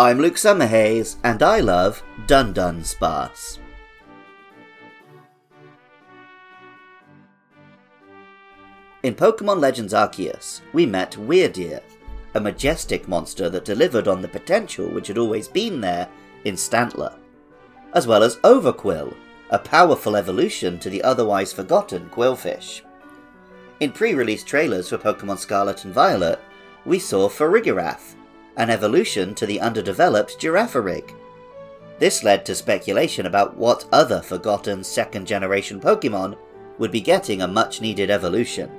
I'm Luke Summerhays, and I love Dun Dunsparce. In Pokemon Legends Arceus, we met Wyrdeer, a majestic monster that delivered on the potential which had always been there in Stantler, as well as Overqwil, a powerful evolution to the otherwise forgotten Qwilfish. In pre release trailers for Pokemon Scarlet and Violet, we saw Farigiraf, an evolution to the underdeveloped Girafarig. This led to speculation about what other forgotten second generation Pokemon would be getting a much needed evolution.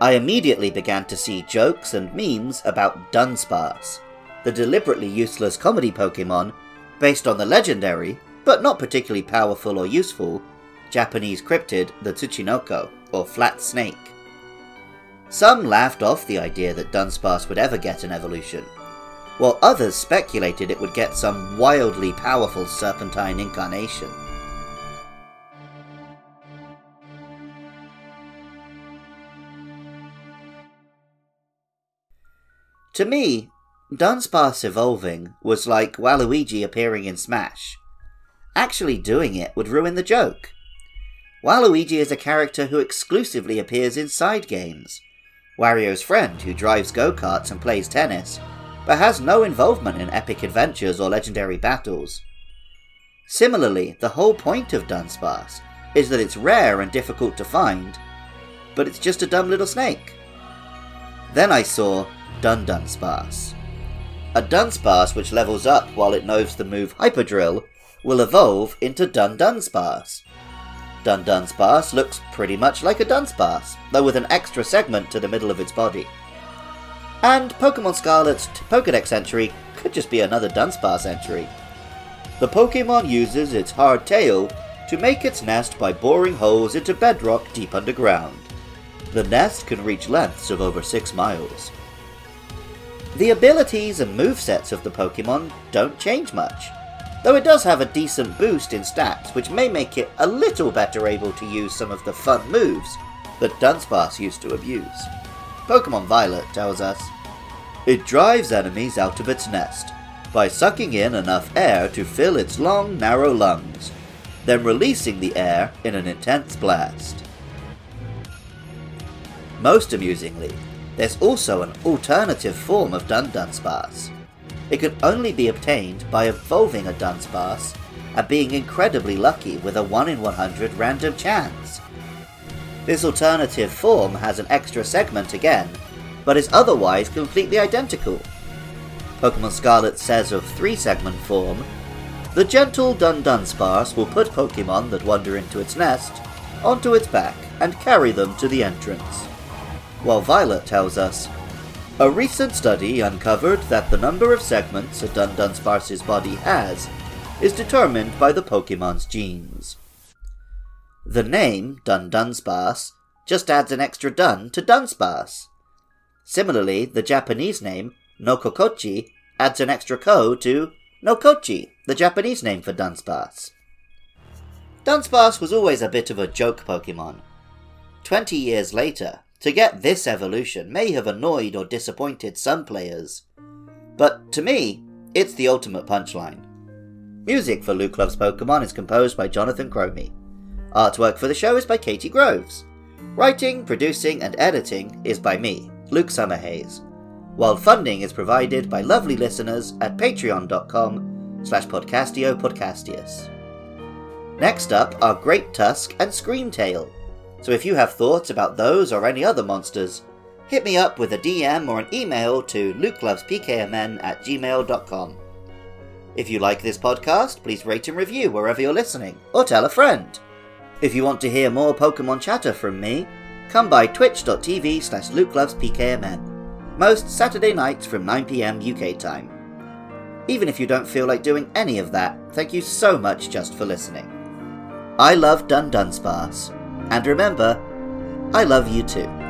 I immediately began to see jokes and memes about Dunsparce, the deliberately useless comedy Pokemon based on the legendary, but not particularly powerful or useful, Japanese cryptid the Tsuchinoko, or flat snake. Some laughed off the idea that Dunsparce would ever get an evolution, while others speculated it would get some wildly powerful serpentine incarnation. To me, Dunsparce evolving was like Waluigi appearing in Smash. Actually doing it would ruin the joke. Waluigi is a character who exclusively appears in side games. Wario's friend who drives go karts and plays tennis, but has no involvement in epic adventures or legendary battles. Similarly, the whole point of Dunsparce is that it's rare and difficult to find, but it's just a dumb little snake. Then I saw Dun Dunsparce. A Dunsparce which levels up while it knows the move Hyper Drill will evolve into Dun Dunsparce. Dun Dunsparce looks pretty much like a Dunsparce, though with an extra segment to the middle of its body. And Pokemon Scarlet's Pokedex entry could just be another Dunsparce entry. The Pokemon uses its hard tail to make its nest by boring holes into bedrock deep underground. The nest can reach lengths of over 6 miles. The abilities and movesets of the Pokemon don't change much, though it does have a decent boost in stats which may make it a little better able to use some of the fun moves that Dunsparce used to abuse. Pokemon Violet tells us it drives enemies out of its nest by sucking in enough air to fill its long, narrow lungs, then releasing the air in an intense blast. Most amusingly, there's also an alternative form of Dun Dunsparce. It can only be obtained by evolving a Dunsparce and being incredibly lucky with a 1 in 100 random chance. This alternative form has an extra segment again, but is otherwise completely identical. Pokemon Scarlet says of 3 segment form, the gentle Dun Dunsparce will put Pokemon that wander into its nest onto its back and carry them to the entrance while Violet tells us a recent study uncovered that the number of segments a Dun Dunsparce's body has is determined by the Pokemon's genes. The name Dun Dunsparce just adds an extra dun to Dunsparce. Similarly, the Japanese name Nokokochi adds an extra ko to Nokochi, the Japanese name for Dunsparce. Dunsparce was always a bit of a joke Pokemon. Twenty years later, to get this evolution may have annoyed or disappointed some players, but to me, it's the ultimate punchline. Music for Luke Loves Pokemon is composed by Jonathan Cromie. Artwork for the show is by Katie Groves. Writing, producing, and editing is by me, Luke Summerhays, while funding is provided by lovely listeners at patreon.com slash podcastio. Next up are Great Tusk and Scream Screamtail, so if you have thoughts about those or any other monsters, hit me up with a DM or an email to lukelovespkmn at gmail.com. If you like this podcast, please rate and review wherever you're listening, or tell a friend. If you want to hear more Pokemon chatter from me, come by twitch.tv slash lukelovespkmn, most Saturday nights from 9pm UK time. Even if you don't feel like doing any of that, thank you so much just for listening. I love Dun Dunsparce, and remember, I love you too.